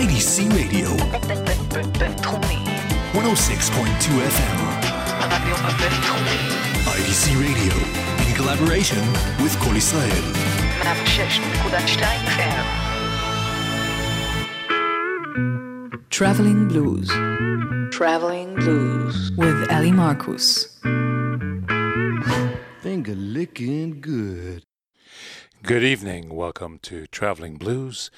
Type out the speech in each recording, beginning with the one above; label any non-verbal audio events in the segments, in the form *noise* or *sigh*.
IDC Radio. 106.2 FM. IDC Radio in collaboration with Kol Israel. Traveling Blues. Traveling Blues with Ellie Marcus. Finger licking good. Good evening. Welcome to Traveling Blues.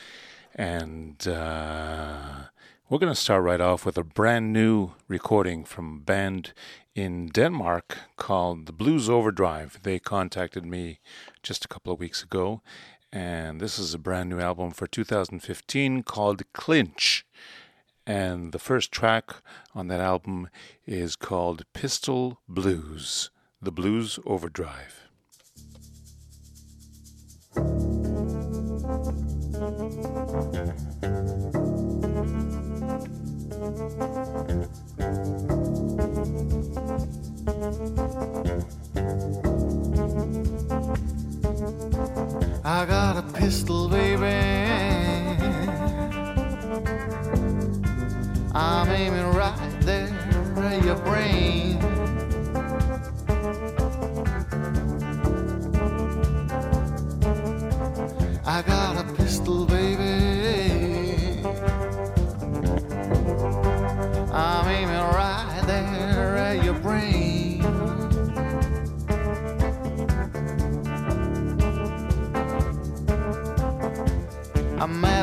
And uh, we're going to start right off with a brand new recording from a band in Denmark called the Blues Overdrive. They contacted me just a couple of weeks ago. And this is a brand new album for 2015 called Clinch. And the first track on that album is called Pistol Blues, the Blues Overdrive. I got a pistol, baby. I'm aiming right there at your brain.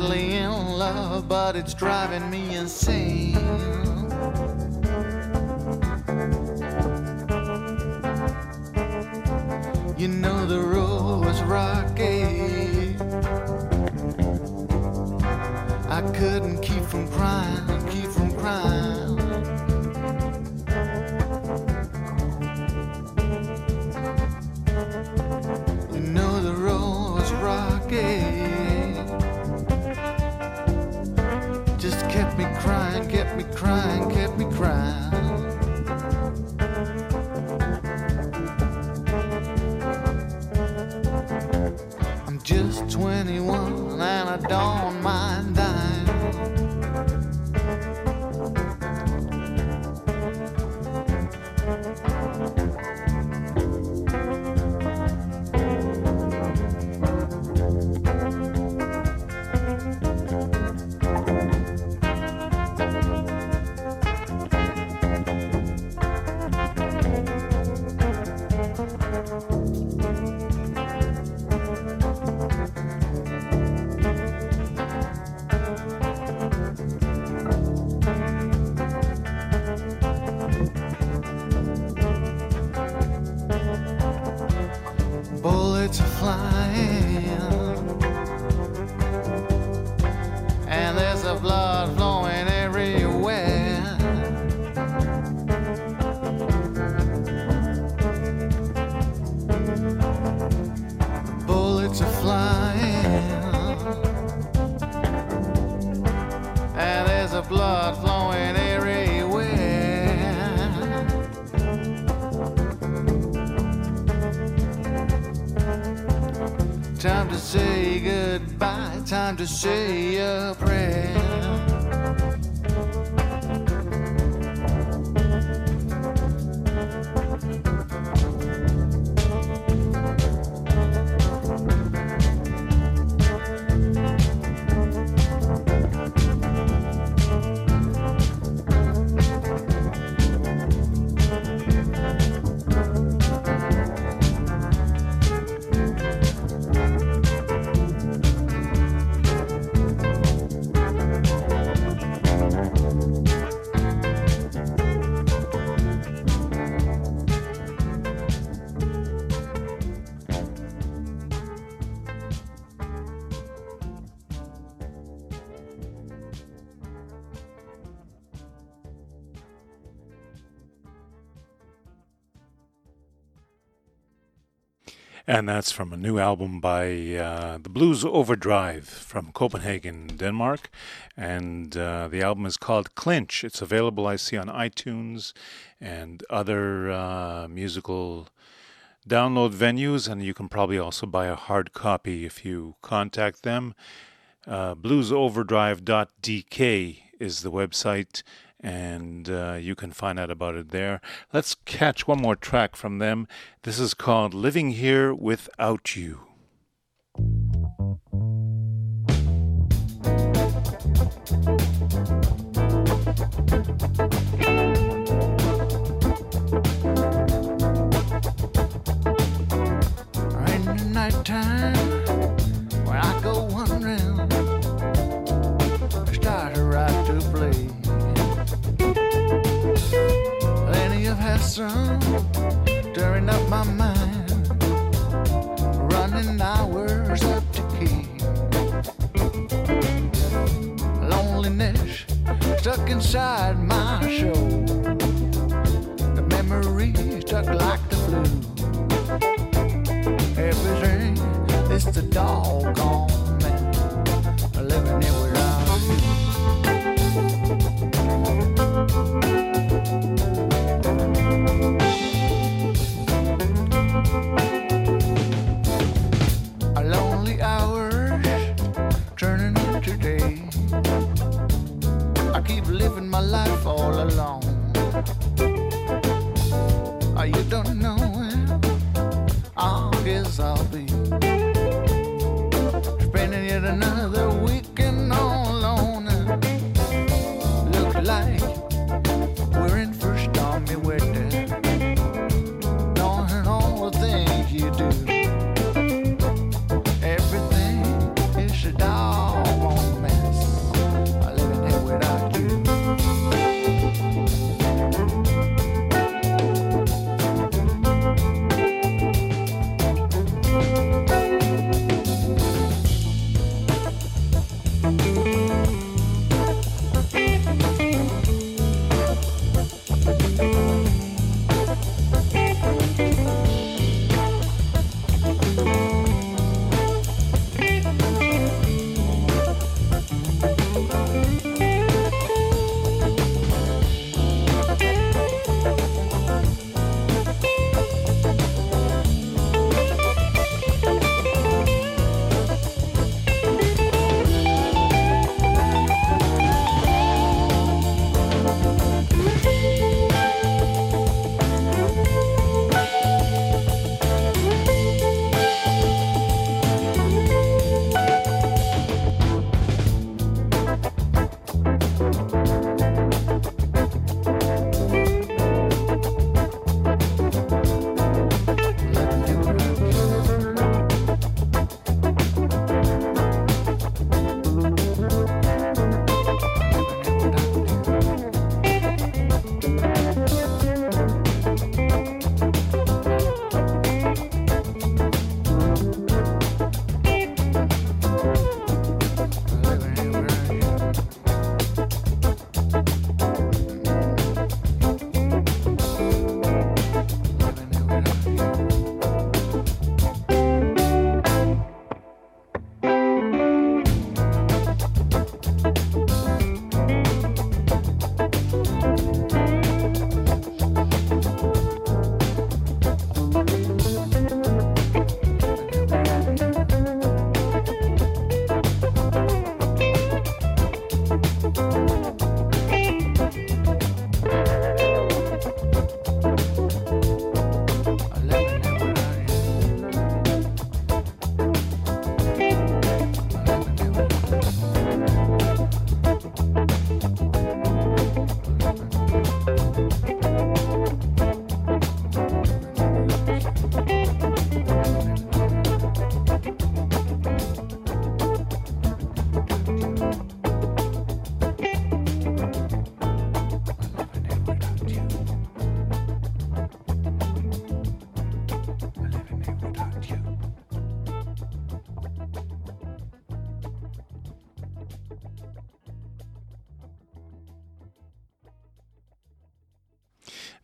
Madly in love, but it's driving me insane. Time to say goodbye, time to say a prayer. And that's from a new album by uh, the Blues Overdrive from Copenhagen, Denmark. And uh, the album is called Clinch. It's available, I see, on iTunes and other uh, musical download venues. And you can probably also buy a hard copy if you contact them. Uh, bluesoverdrive.dk is the website, and uh, you can find out about it there. Let's catch one more track from them. This is called Living Here Without You. In the Hassle, stirring up my mind, running hours up to keep. Loneliness stuck inside my soul. The memory stuck like the flu everything. It's the doggone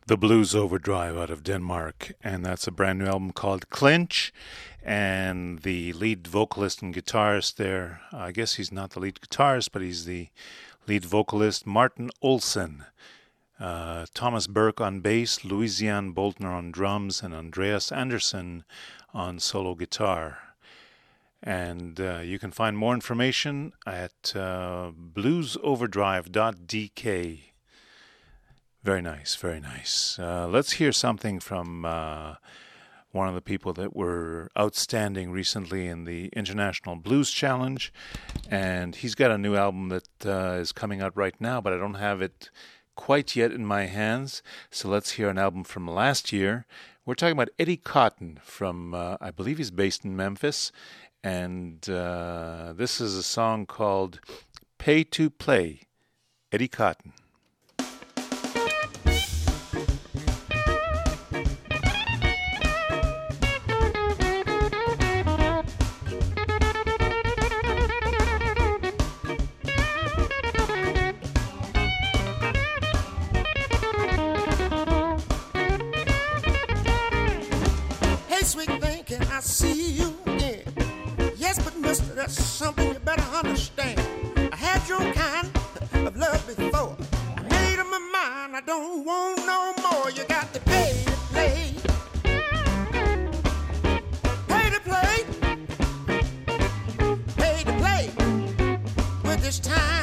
The Blues Overdrive out of Denmark, and that's a brand new album called Clinch. And the lead vocalist and guitarist there, I guess he's not the lead guitarist, but he's the lead vocalist, Martin Olsen. Uh, Thomas Burke on bass, Louisiane Boltner on drums, and Andreas Anderson on solo guitar. And uh, you can find more information at uh, bluesoverdrive.dk. Very nice, very nice. Uh, let's hear something from uh, one of the people that were outstanding recently in the International Blues Challenge. And he's got a new album that uh, is coming out right now, but I don't have it quite yet in my hands. So let's hear an album from last year. We're talking about Eddie Cotton from, uh, I believe he's based in Memphis. And uh, this is a song called Pay to Play, Eddie Cotton. This time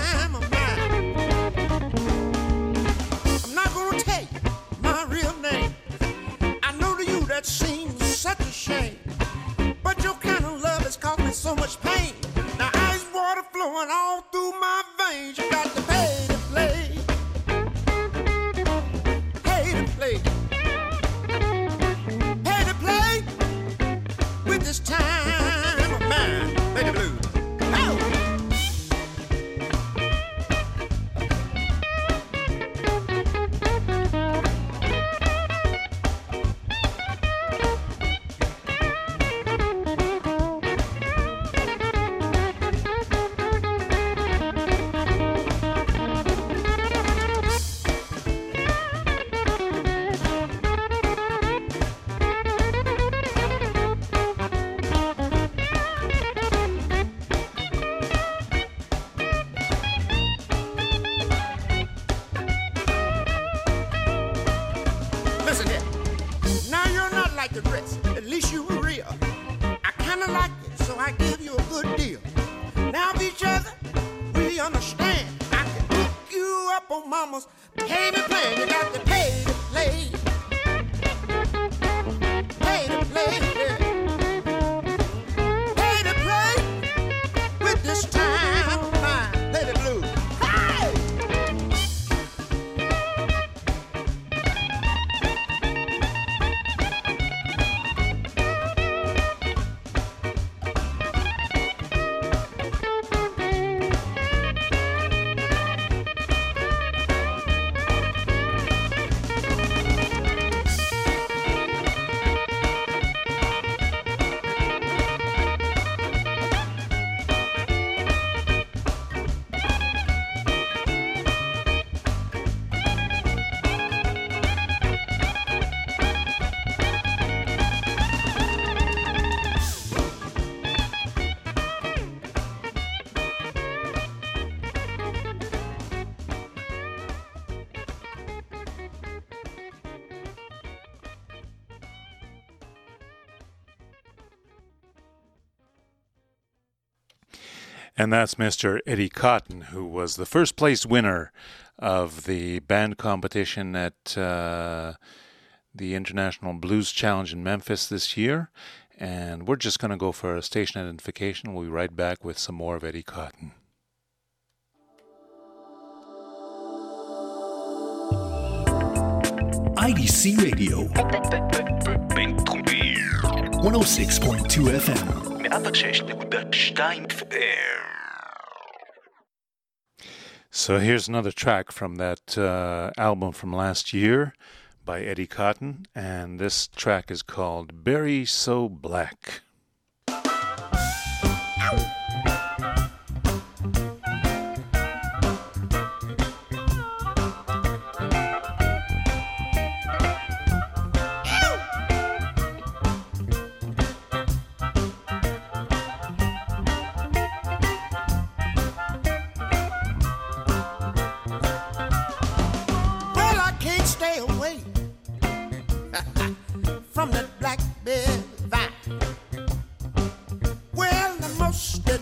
And that's Mr. Eddie Cotton, who was the first place winner of the band competition at uh, the International Blues Challenge in Memphis this year. And we're just going to go for a station identification. We'll be right back with some more of Eddie Cotton. IDC Radio. 106.2 FM. 106.2 FM So here's another track from that uh, album from last year by Eddie Cotton. And this track is called Berry So Black. Well, stay.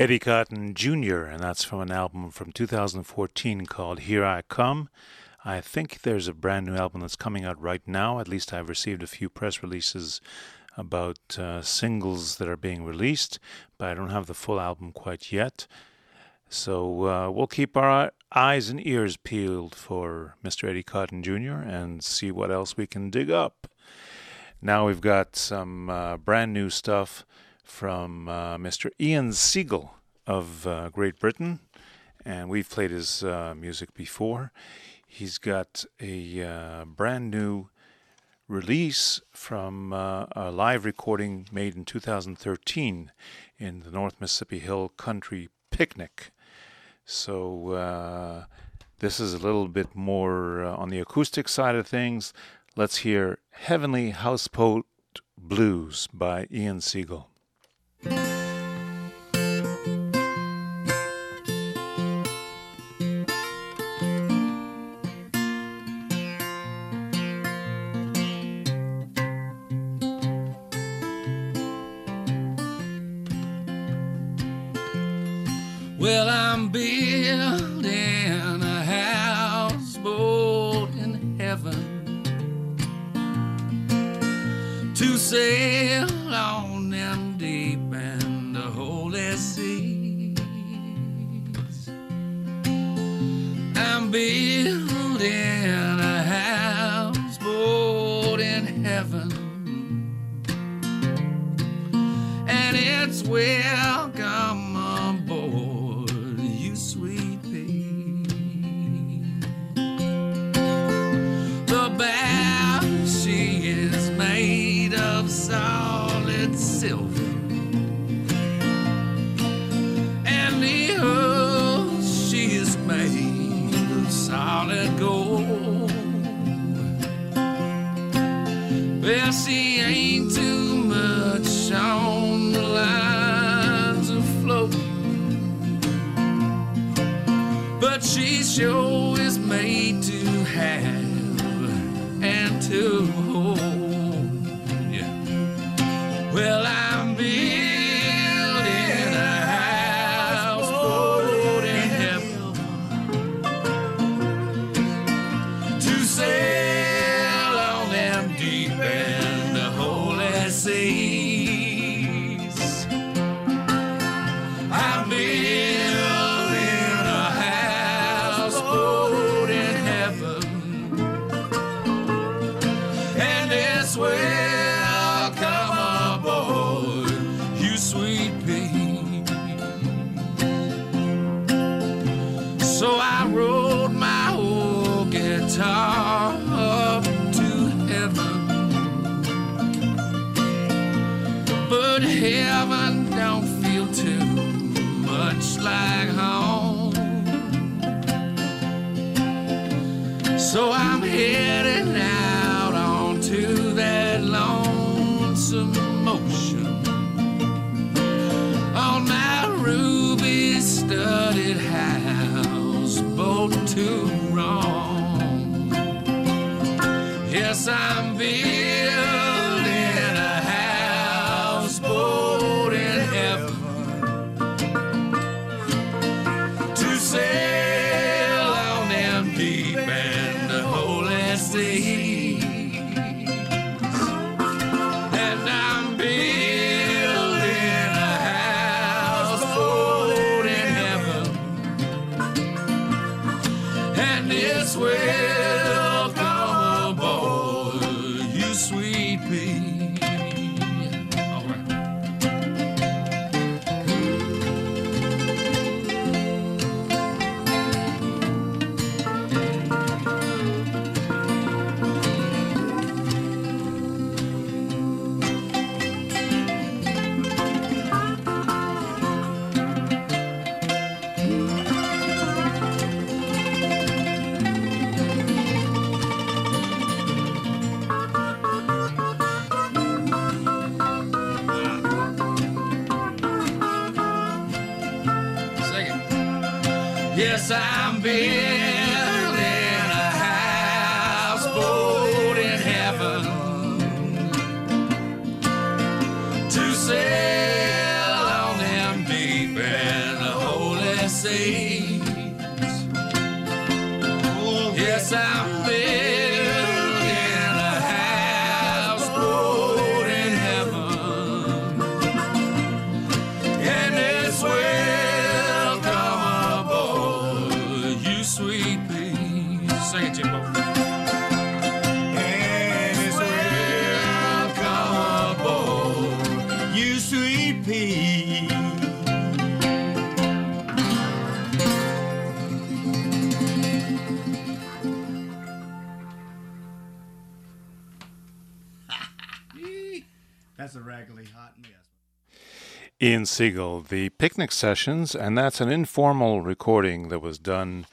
Eddie Cotton Jr., and that's from an album from 2014 called Here I Come. I think there's a brand new album that's coming out right now. At least I've received a few press releases about uh, singles that are being released, but I don't have the full album quite yet. So uh, we'll keep our eyes and ears peeled for Mr. Eddie Cotton Jr. and see what else we can dig up. Now we've got some uh, brand new stuff from uh, Mr. Ian Siegal of uh, Great Britain, and we've played his uh, music before. He's got a uh, brand new release from uh, a live recording made in 2013 in the North Mississippi Hill Country Picnic. So uh, this is a little bit more on the acoustic side of things. Let's hear Heavenly Houseboat Blues by Ian Siegal. Well, I'm building a houseboat in heaven to sail I'm Yes, I'm building Ian Siegal, the picnic sessions, and that's an informal recording that was done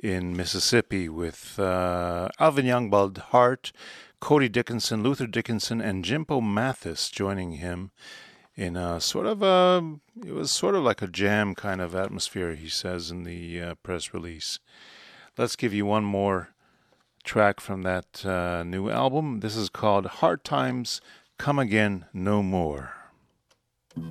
in Mississippi with uh, Alvin Youngblood Hart, Cody Dickinson, Luther Dickinson, and Jimbo Mathus joining him in a sort of a, it was sort of like a jam kind of atmosphere, he says in the uh, press release. Let's give you one more track from that uh, new album. This is called Hard Times Come Again No More. Let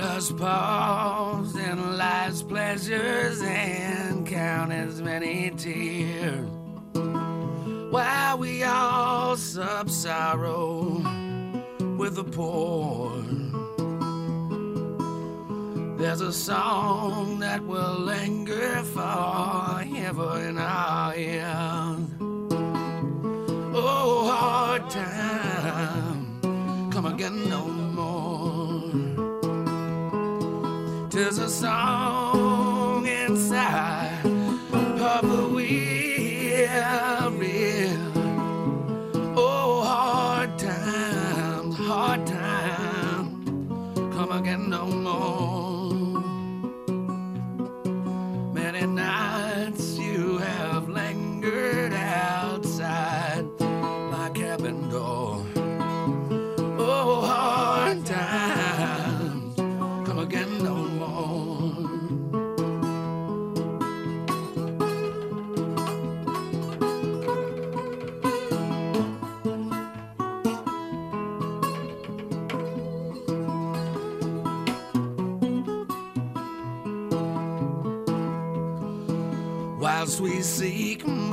us pause in life's pleasures and count as many tears while we all sub sorrow with the poor. There's a song that will linger forever in our ears. Oh, hard time, come again no more. Tis a song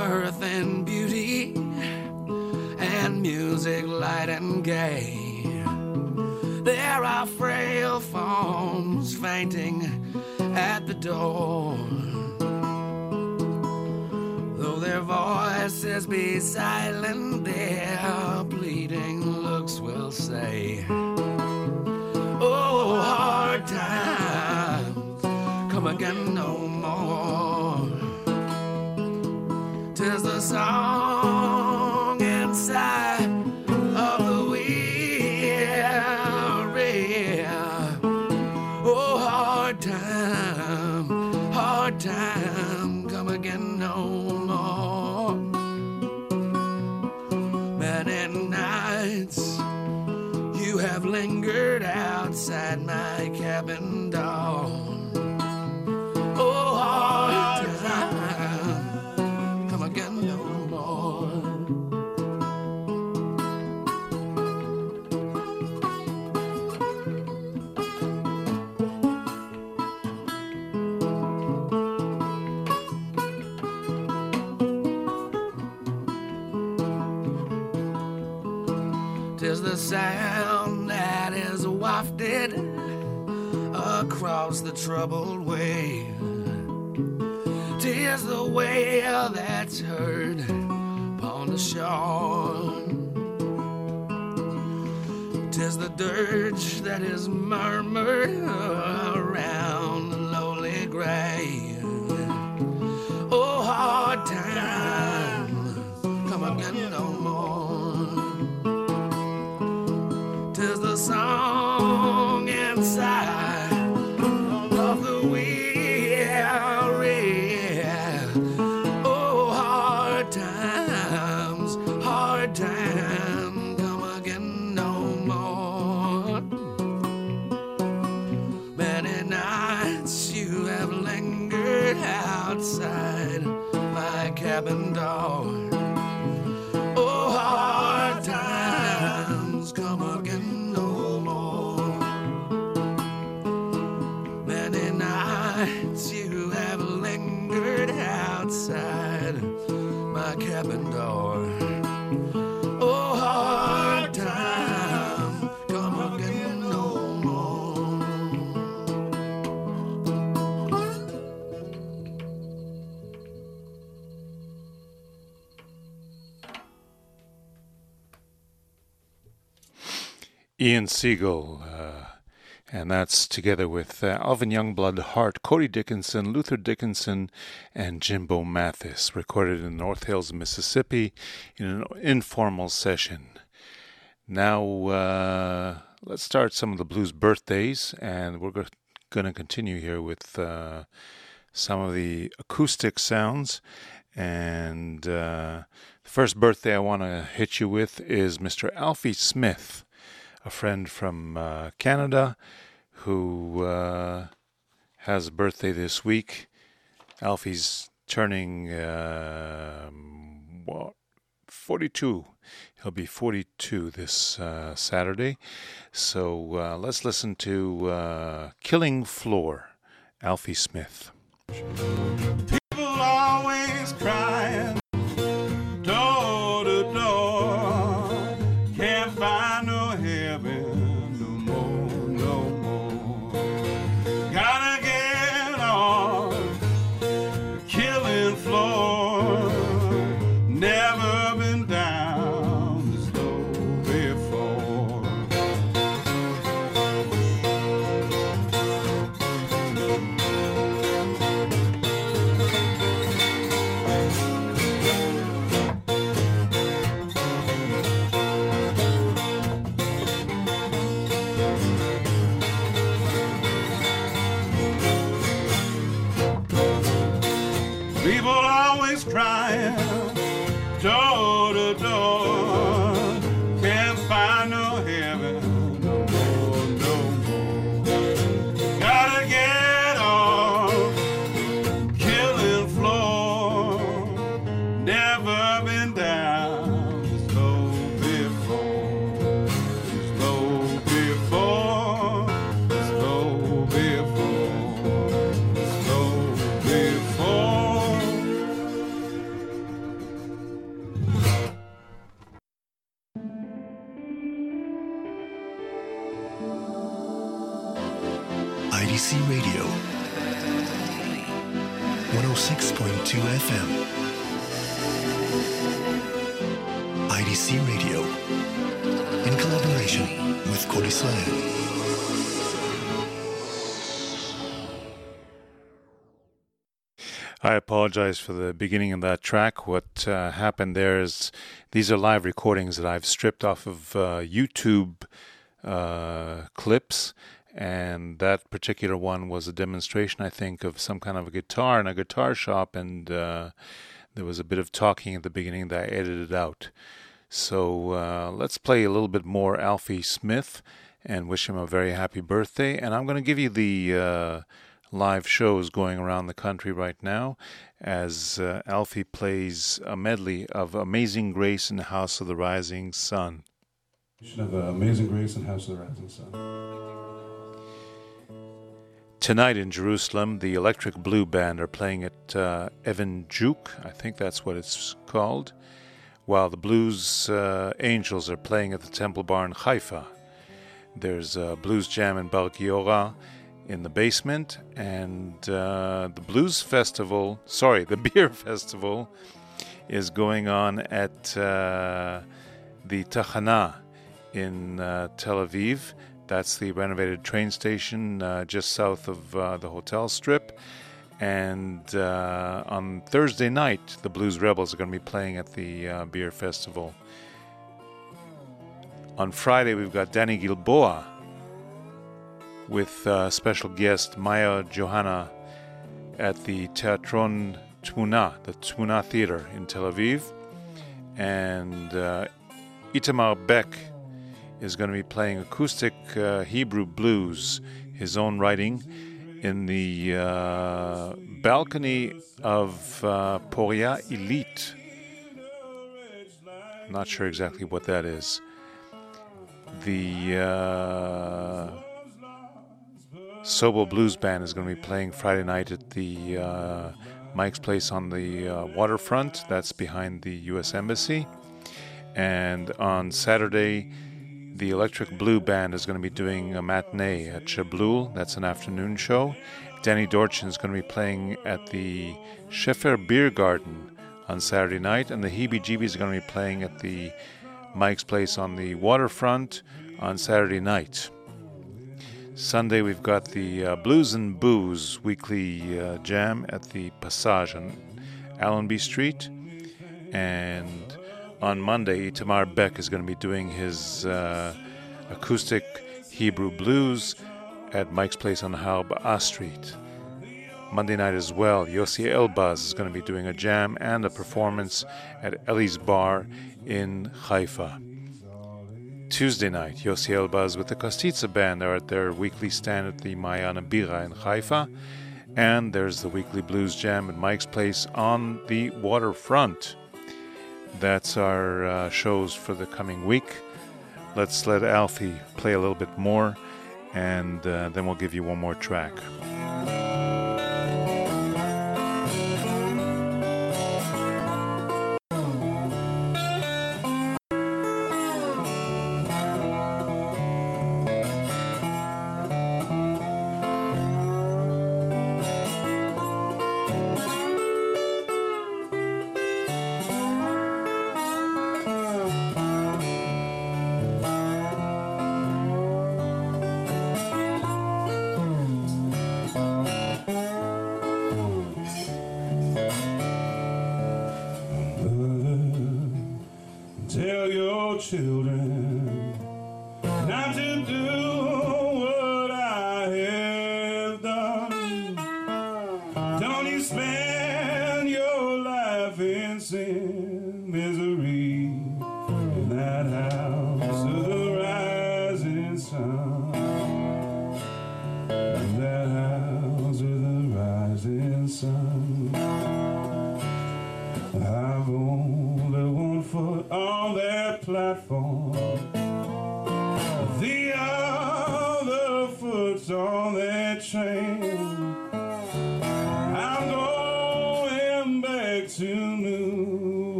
mirth and beauty and music light and gay, there are frail forms fainting at the door. Though their voices be silent, their pleading looks will say, Oh, hard times, come again no Tis the song inside of the weary. Oh, hard time, hard time, come again no more. Many nights you have lingered outside my cabin troubled way. Tis the wail that's heard upon the shore. Tis the dirge that is murmured around the lowly grave. Ian Siegal, uh, and that's together with uh, Alvin Youngblood Hart, Cody Dickinson, Luther Dickinson, and Jimbo Mathus, recorded in North Hills, Mississippi, in an informal session. Now, uh, let's start some of the blues birthdays, and we're going to continue here with uh, some of the acoustic sounds. And uh, the first birthday I want to hit you with is Mr. Alfie Smith a friend from uh, Canada who uh, has a birthday this week. Alfie's turning um, what, 42. He'll be 42 this uh, Saturday. So uh, let's listen to uh, Killing Floor, Alfie Smith. People always crying People always crying I apologize for the beginning of that track. What uh, happened there is these are live recordings that I've stripped off of uh, YouTube uh, clips, and that particular one was a demonstration, I think, of some kind of a guitar in a guitar shop, and uh, there was a bit of talking at the beginning that I edited out. So uh, let's play a little bit more Alfie Smith and wish him a very happy birthday. And I'm going to give you the uh, live shows going around the country right now as uh, Alfie plays a medley of Amazing Grace and House of the Rising Sun. Of uh, Amazing Grace and House of the Rising Sun. Tonight in Jerusalem, the Electric Blue Band are playing at uh, Evan Juke, I think that's what it's called, while the Blues uh, Angels are playing at the Temple Bar in Haifa. There's a blues jam in Bar Giora in the basement, and uh, the blues festival, sorry, the *laughs* beer festival, is going on at uh, the Tachana in uh, Tel Aviv. That's the renovated train station uh, just south of uh, the hotel strip. And uh, on Thursday night, the Blues Rebels are going to be playing at the beer festival. On Friday, we've got Danny Gilboa with uh, special guest Maya Johanna at the Teatron Tmuna, the Tmuna Theater in Tel Aviv. And uh, Itamar Beck is going to be playing acoustic uh, Hebrew blues, his own writing, in the uh, balcony of uh, Poria Elite. Not sure exactly what that is. The Sobel Blues Band is going to be playing Friday night at the uh, Mike's Place on the uh, waterfront. That's behind the U.S. Embassy. And on Saturday, the Electric Blue Band is going to be doing a matinee at Shablul. That's an afternoon show. Danny Dorchin is going to be playing at the Scheffer Beer Garden on Saturday night, and the Heebie Jeebies are going to be playing at the Mike's Place on the waterfront on Saturday night. Sunday, we've got the uh, Blues and Booze weekly uh, jam at the Passage on Allenby Street. And on Monday, Itamar Beck is going to be doing his uh, acoustic Hebrew blues at Mike's Place on Harb A Street. Monday night as well, Yossi Elbaz is going to be doing a jam and a performance at Ellie's Bar in Haifa. Tuesday night, Yossi Elbaz with the Kostitza Band are at their weekly stand at the Mayana Bira in Haifa. And there's the weekly blues jam at Mike's Place on the waterfront. That's our uh, shows for the coming week. Let's let Alfie play a little bit more, and uh, then we'll give you one more track.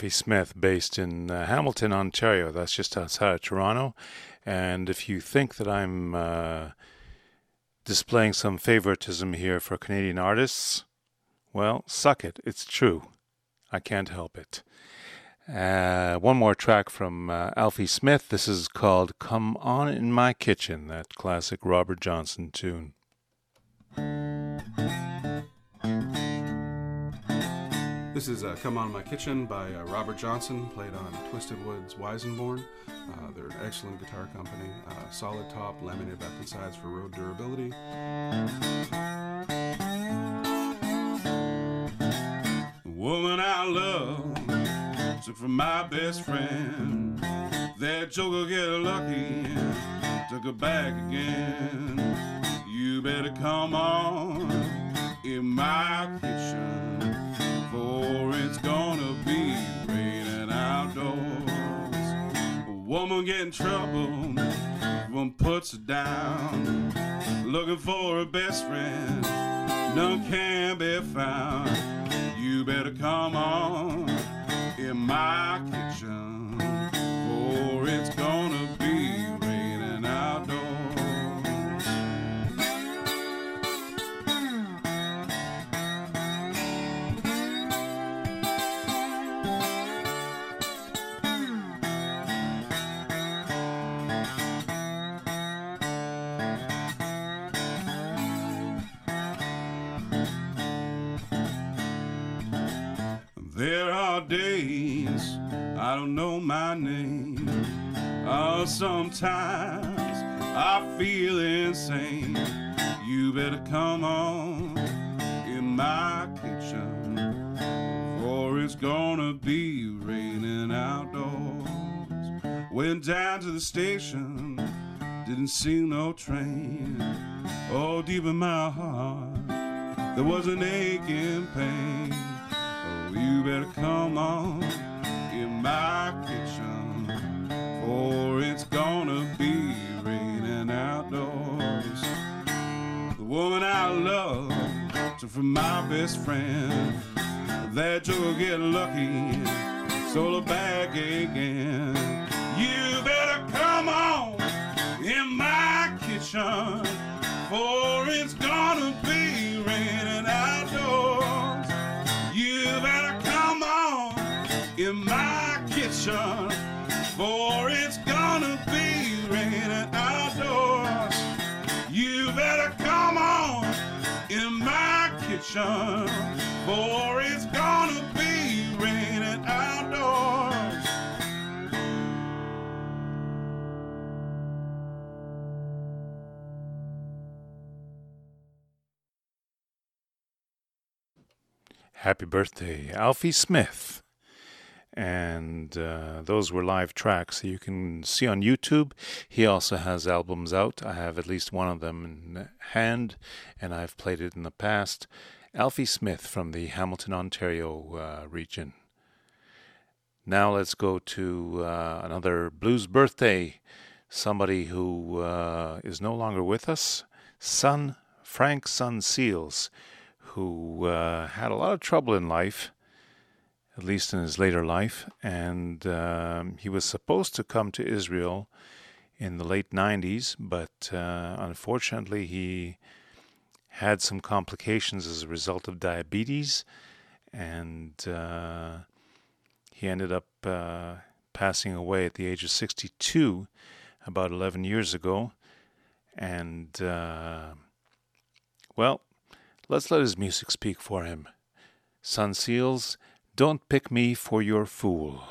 Alfie Smith, based in uh, Hamilton, Ontario. That's just outside of Toronto. And if you think that I'm uh, displaying some favoritism here for Canadian artists, well, suck it. It's true. I can't help it. Uh, one more track from uh, Alfie Smith. This is called Come On in My Kitchen, that classic Robert Johnson tune. This is uh, Come On My Kitchen by uh, Robert Johnson, played on Twisted Woods Weissenborn. Uh, they're an excellent guitar company. Uh, solid top, laminated back and sides for road durability. Woman I love took from my best friend. That joker get lucky, took her back again. You better come on in my kitchen, for it's gonna be raining outdoors. A woman get in trouble, one puts her down, looking for a best friend, none can be found. You better come on in my kitchen, for it's gonna I don't know my name. Oh, sometimes I feel insane. You better come on in my kitchen, for it's gonna be raining outdoors. Went down to the station, didn't see no train. Oh, deep in my heart, there was an aching pain. Oh, you better come on my kitchen, for it's gonna be raining outdoors. The woman I love took from my best friend. That you'll get lucky, sold her back again. For it's gonna be raining outdoors. Happy birthday, Alfie Smith. And uh, those were live tracks you can see on YouTube. He also has albums out. I have at least one of them in hand, and I've played it in the past. Alfie Smith from the Hamilton, Ontario uh, region. Now let's go to uh, another blues birthday. Somebody who uh, is no longer with us, son Frank Son Seals, who uh, had a lot of trouble in life, at least in his later life, and um, he was supposed to come to Israel in the late 90s, but uh, unfortunately he had some complications as a result of diabetes, and uh, he ended up uh, passing away at the age of 62 about 11 years ago. And, uh, well, let's let his music speak for him. Son Seals, don't pick me for your fool.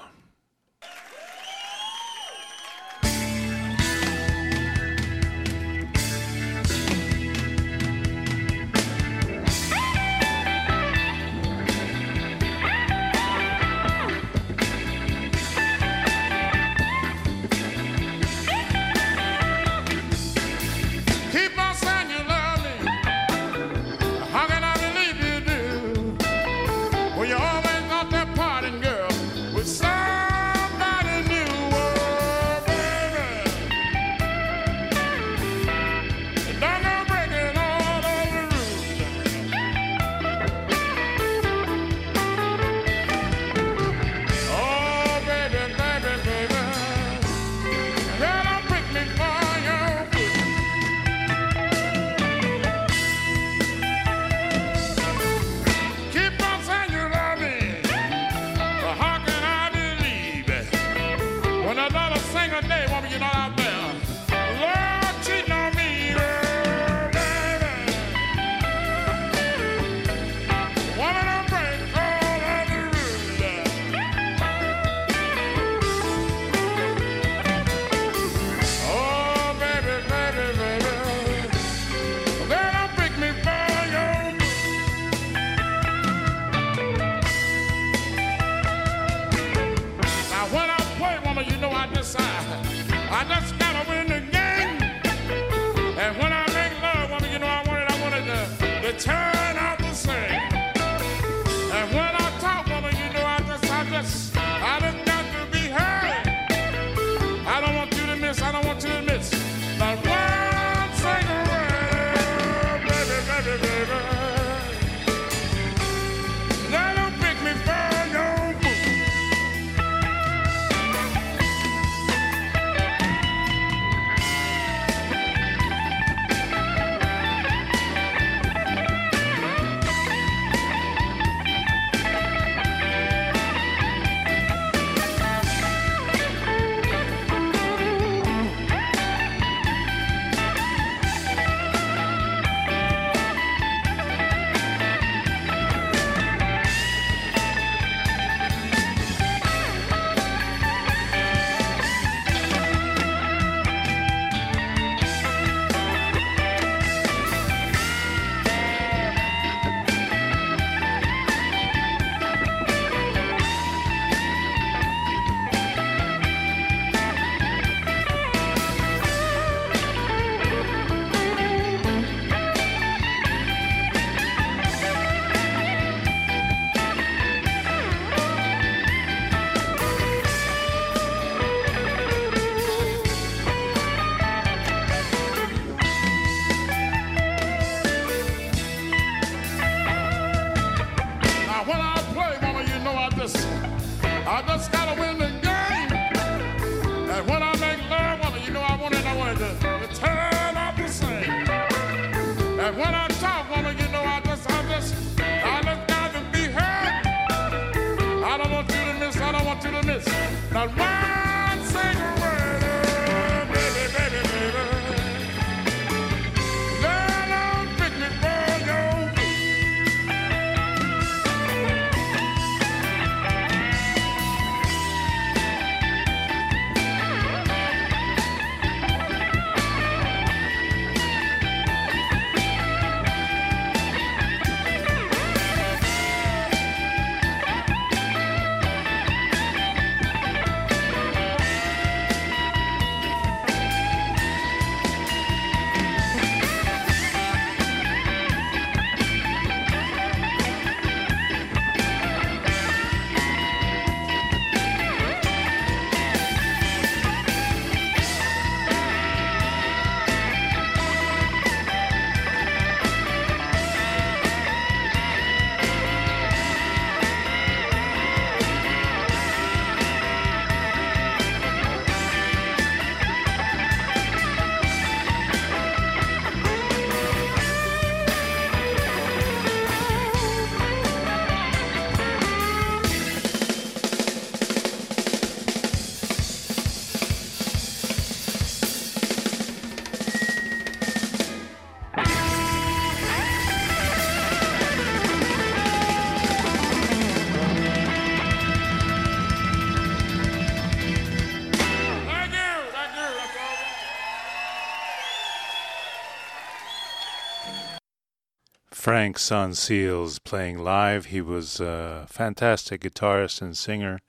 Frank Son Seals playing live. He was a fantastic guitarist and singer,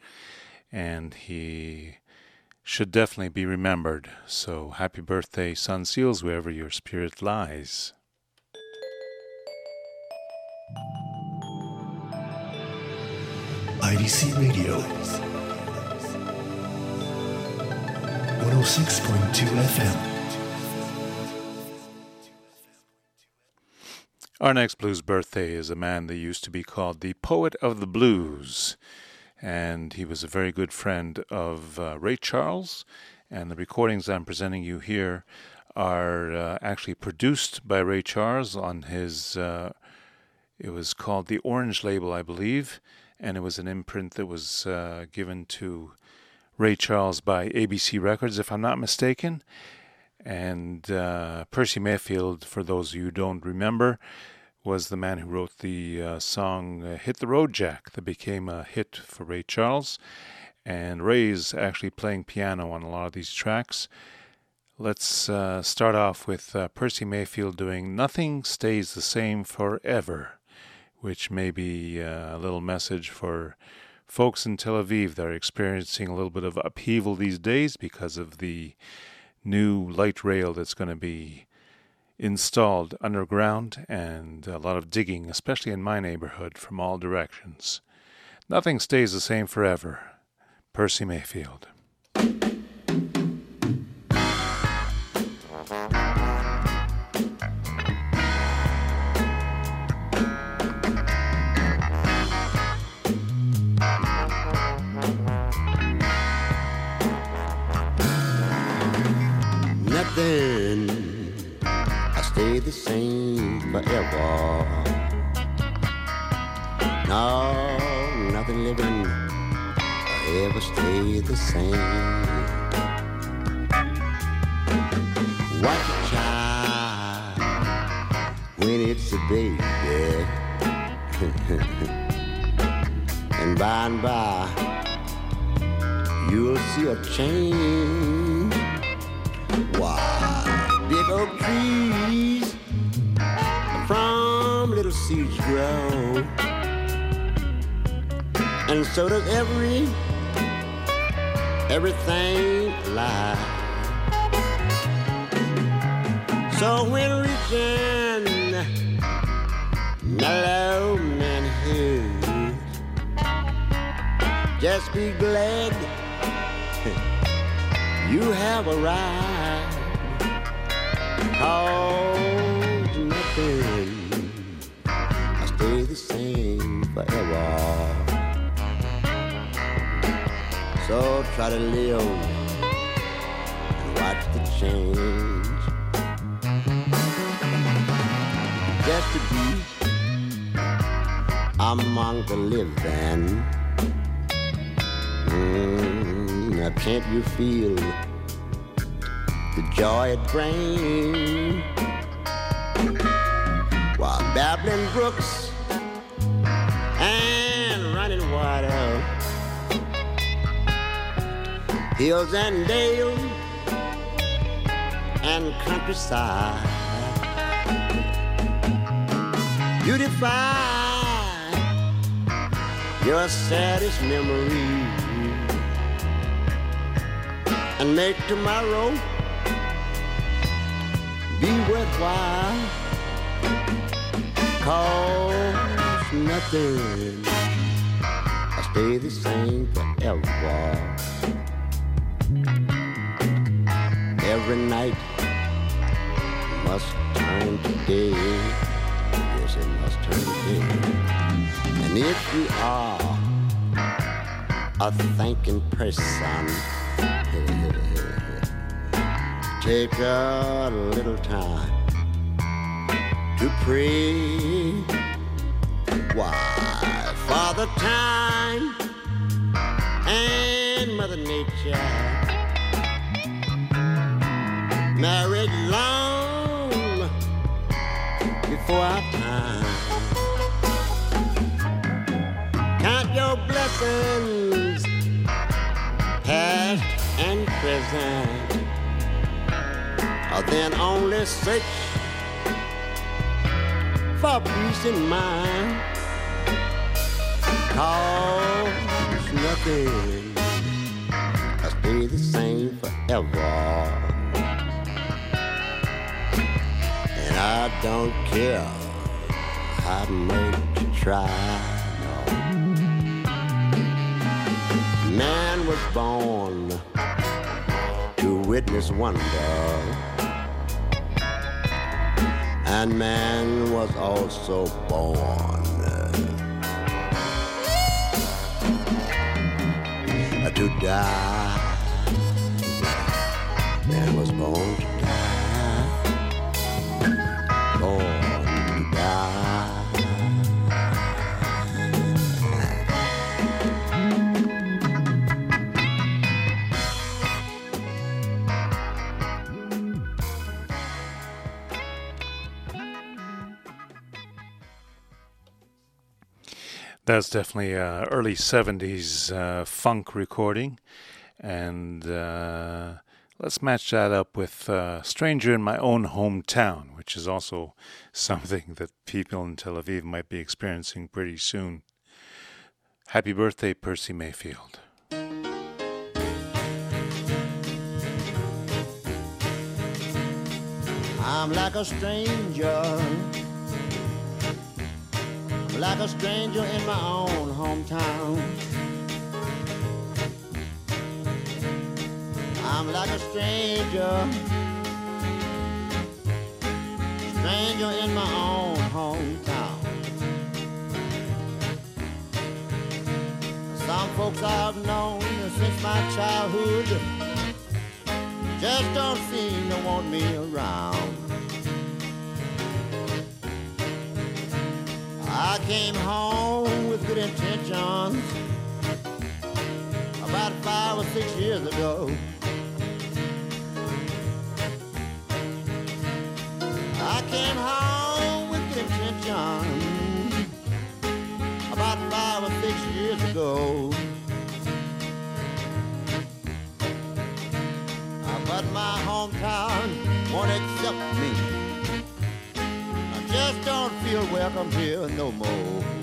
and he should definitely be remembered. So happy birthday, Son Seals, wherever your spirit lies. IDC Radio 106.2 FM. Our next blues birthday is a man that used to be called the Poet of the Blues, and he was a very good friend of uh, Ray Charles. And the recordings I'm presenting you here are uh, actually produced by Ray Charles on his. Uh, it was called the Orange Label, I believe, and it was an imprint that was uh, given to Ray Charles by ABC Records, if I'm not mistaken. And uh, Percy Mayfield, for those of you who don't remember, was the man who wrote the uh, song uh, Hit the Road Jack that became a hit for Ray Charles. And Ray's actually playing piano on a lot of these tracks. Let's uh, start off with uh, Percy Mayfield doing Nothing Stays the Same Forever, which may be uh, a little message for folks in Tel Aviv that are experiencing a little bit of upheaval these days because of the new light rail that's going to be installed underground and a lot of digging, especially in my neighborhood, from all directions. Nothing stays the same forever. Percy Mayfield. The same forever. No, nothing living ever stay the same. Watch a child when it's a baby, *laughs* and by and by you'll see a change. Why, big oak trees seeds grow, and so does every everything alive. So when reaching mellow manhood, just be glad *laughs* you have arrived. Cause same forever. So try to live and watch the change. Just to be among the living. Mm, now can't you feel the joy it brings? While babbling brooks hills and dales and countryside. Beautify your saddest memory and make tomorrow be worthwhile. Cause nothing I stay the same forever. Every night must turn to day. Yes, it must turn to day. And if you are a thinking person, take a little time to pray. Why, Father Time and Mother Nature married long before our time. Count your blessings, past and present. Or then only search for peace in mind. Cause nothing I stay the same forever. I don't care how much you try. No. Man was born to witness wonder, and man was also born to die. Man was born That's definitely a early 70s uh, funk recording. And uh, let's match that up with uh, Stranger in My Own Hometown, which is also *laughs* something that people in Tel Aviv might be experiencing pretty soon. Happy birthday, Percy Mayfield. I'm like a stranger. Like a stranger in my own hometown. I'm like a stranger. Stranger in my own hometown. Some folks I've known since my childhood just don't seem to want me around. I came home with good intentions about five or six years ago. I came home with good intentions about five or six years ago. but my hometown won't accept me. Just don't feel welcome here no more.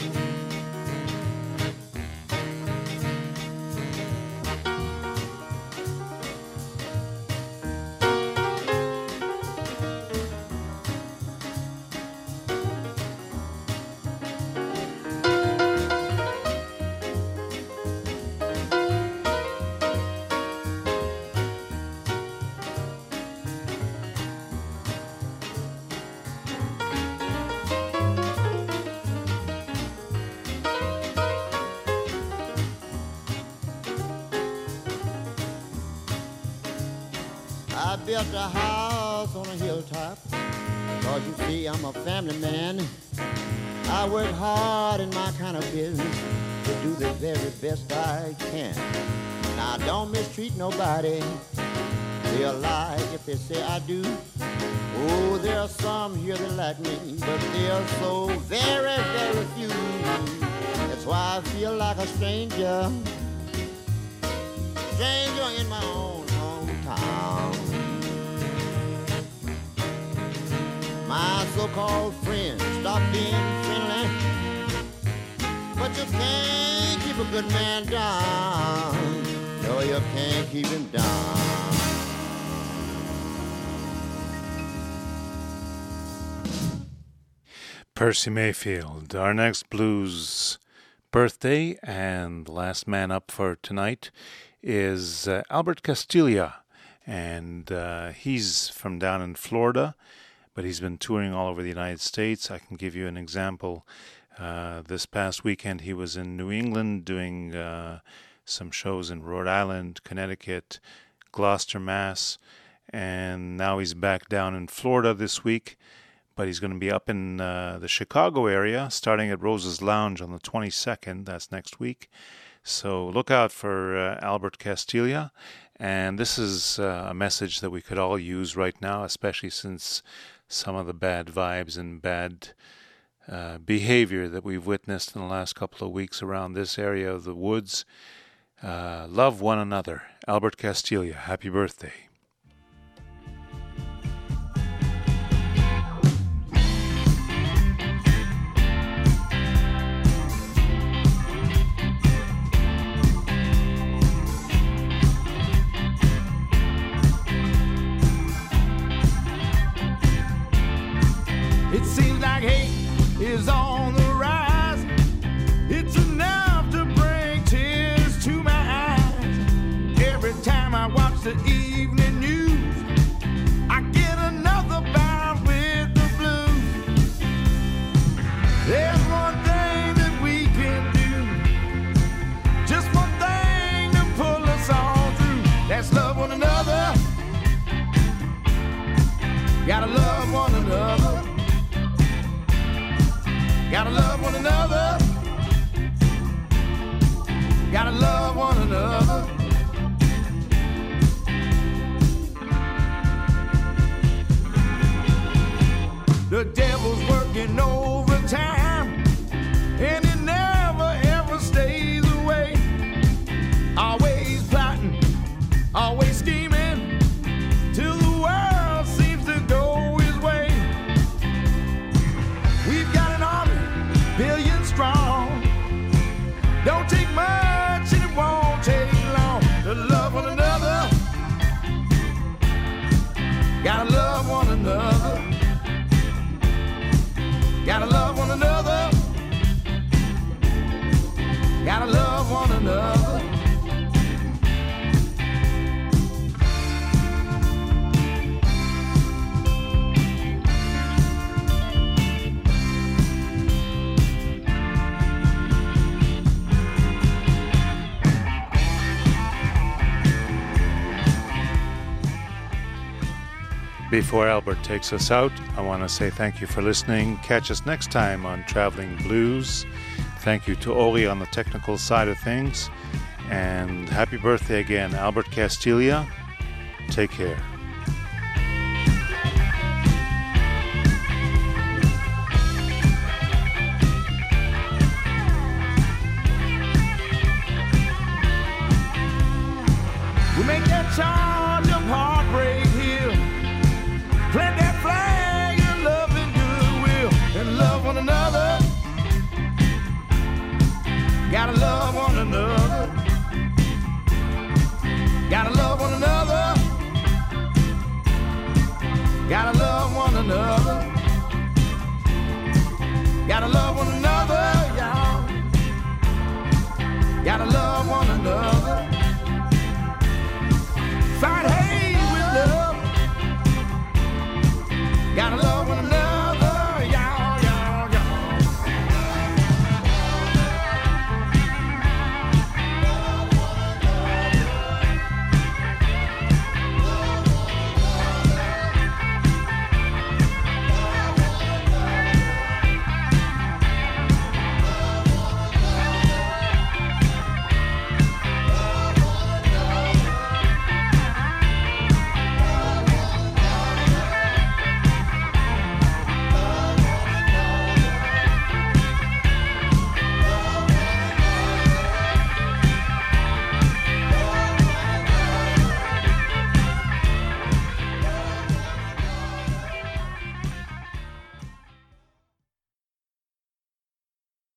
I built a house on a hilltop. Cause you see, I'm a family man. I work hard in my kind of business to do the very best I can. Now, don't mistreat nobody. They'll lie if they say I do. Oh, there are some here that like me, but they're so very, very few. That's why I feel like a stranger. Stranger in my own hometown. My so-called friends stop being friendly, but you can't keep a good man down. No, you can't keep him down. Percy Mayfield, our next blues birthday and last man up for tonight is uh, Albert Castiglia, and uh, he's from down in Florida, but he's been touring all over the United States. I can give you an example. Uh, this past weekend, he was in New England doing uh, some shows in Rhode Island, Connecticut, Gloucester, Mass, and now he's back down in Florida this week but he's going to be up in uh, the Chicago area starting at Rose's Lounge on the 22nd. That's next week. So look out for uh, Albert Castiglia. And this is uh, a message that we could all use right now, especially since some of the bad vibes and bad uh, behavior that we've witnessed in the last couple of weeks around this area of the woods. Uh, love one another. Albert Castiglia, happy birthday. Before Albert takes us out, I want to say thank you for listening. Catch us next time on Traveling Blues. Thank you to Ori on the technical side of things. And happy birthday again, Albert Castiglia. Take care.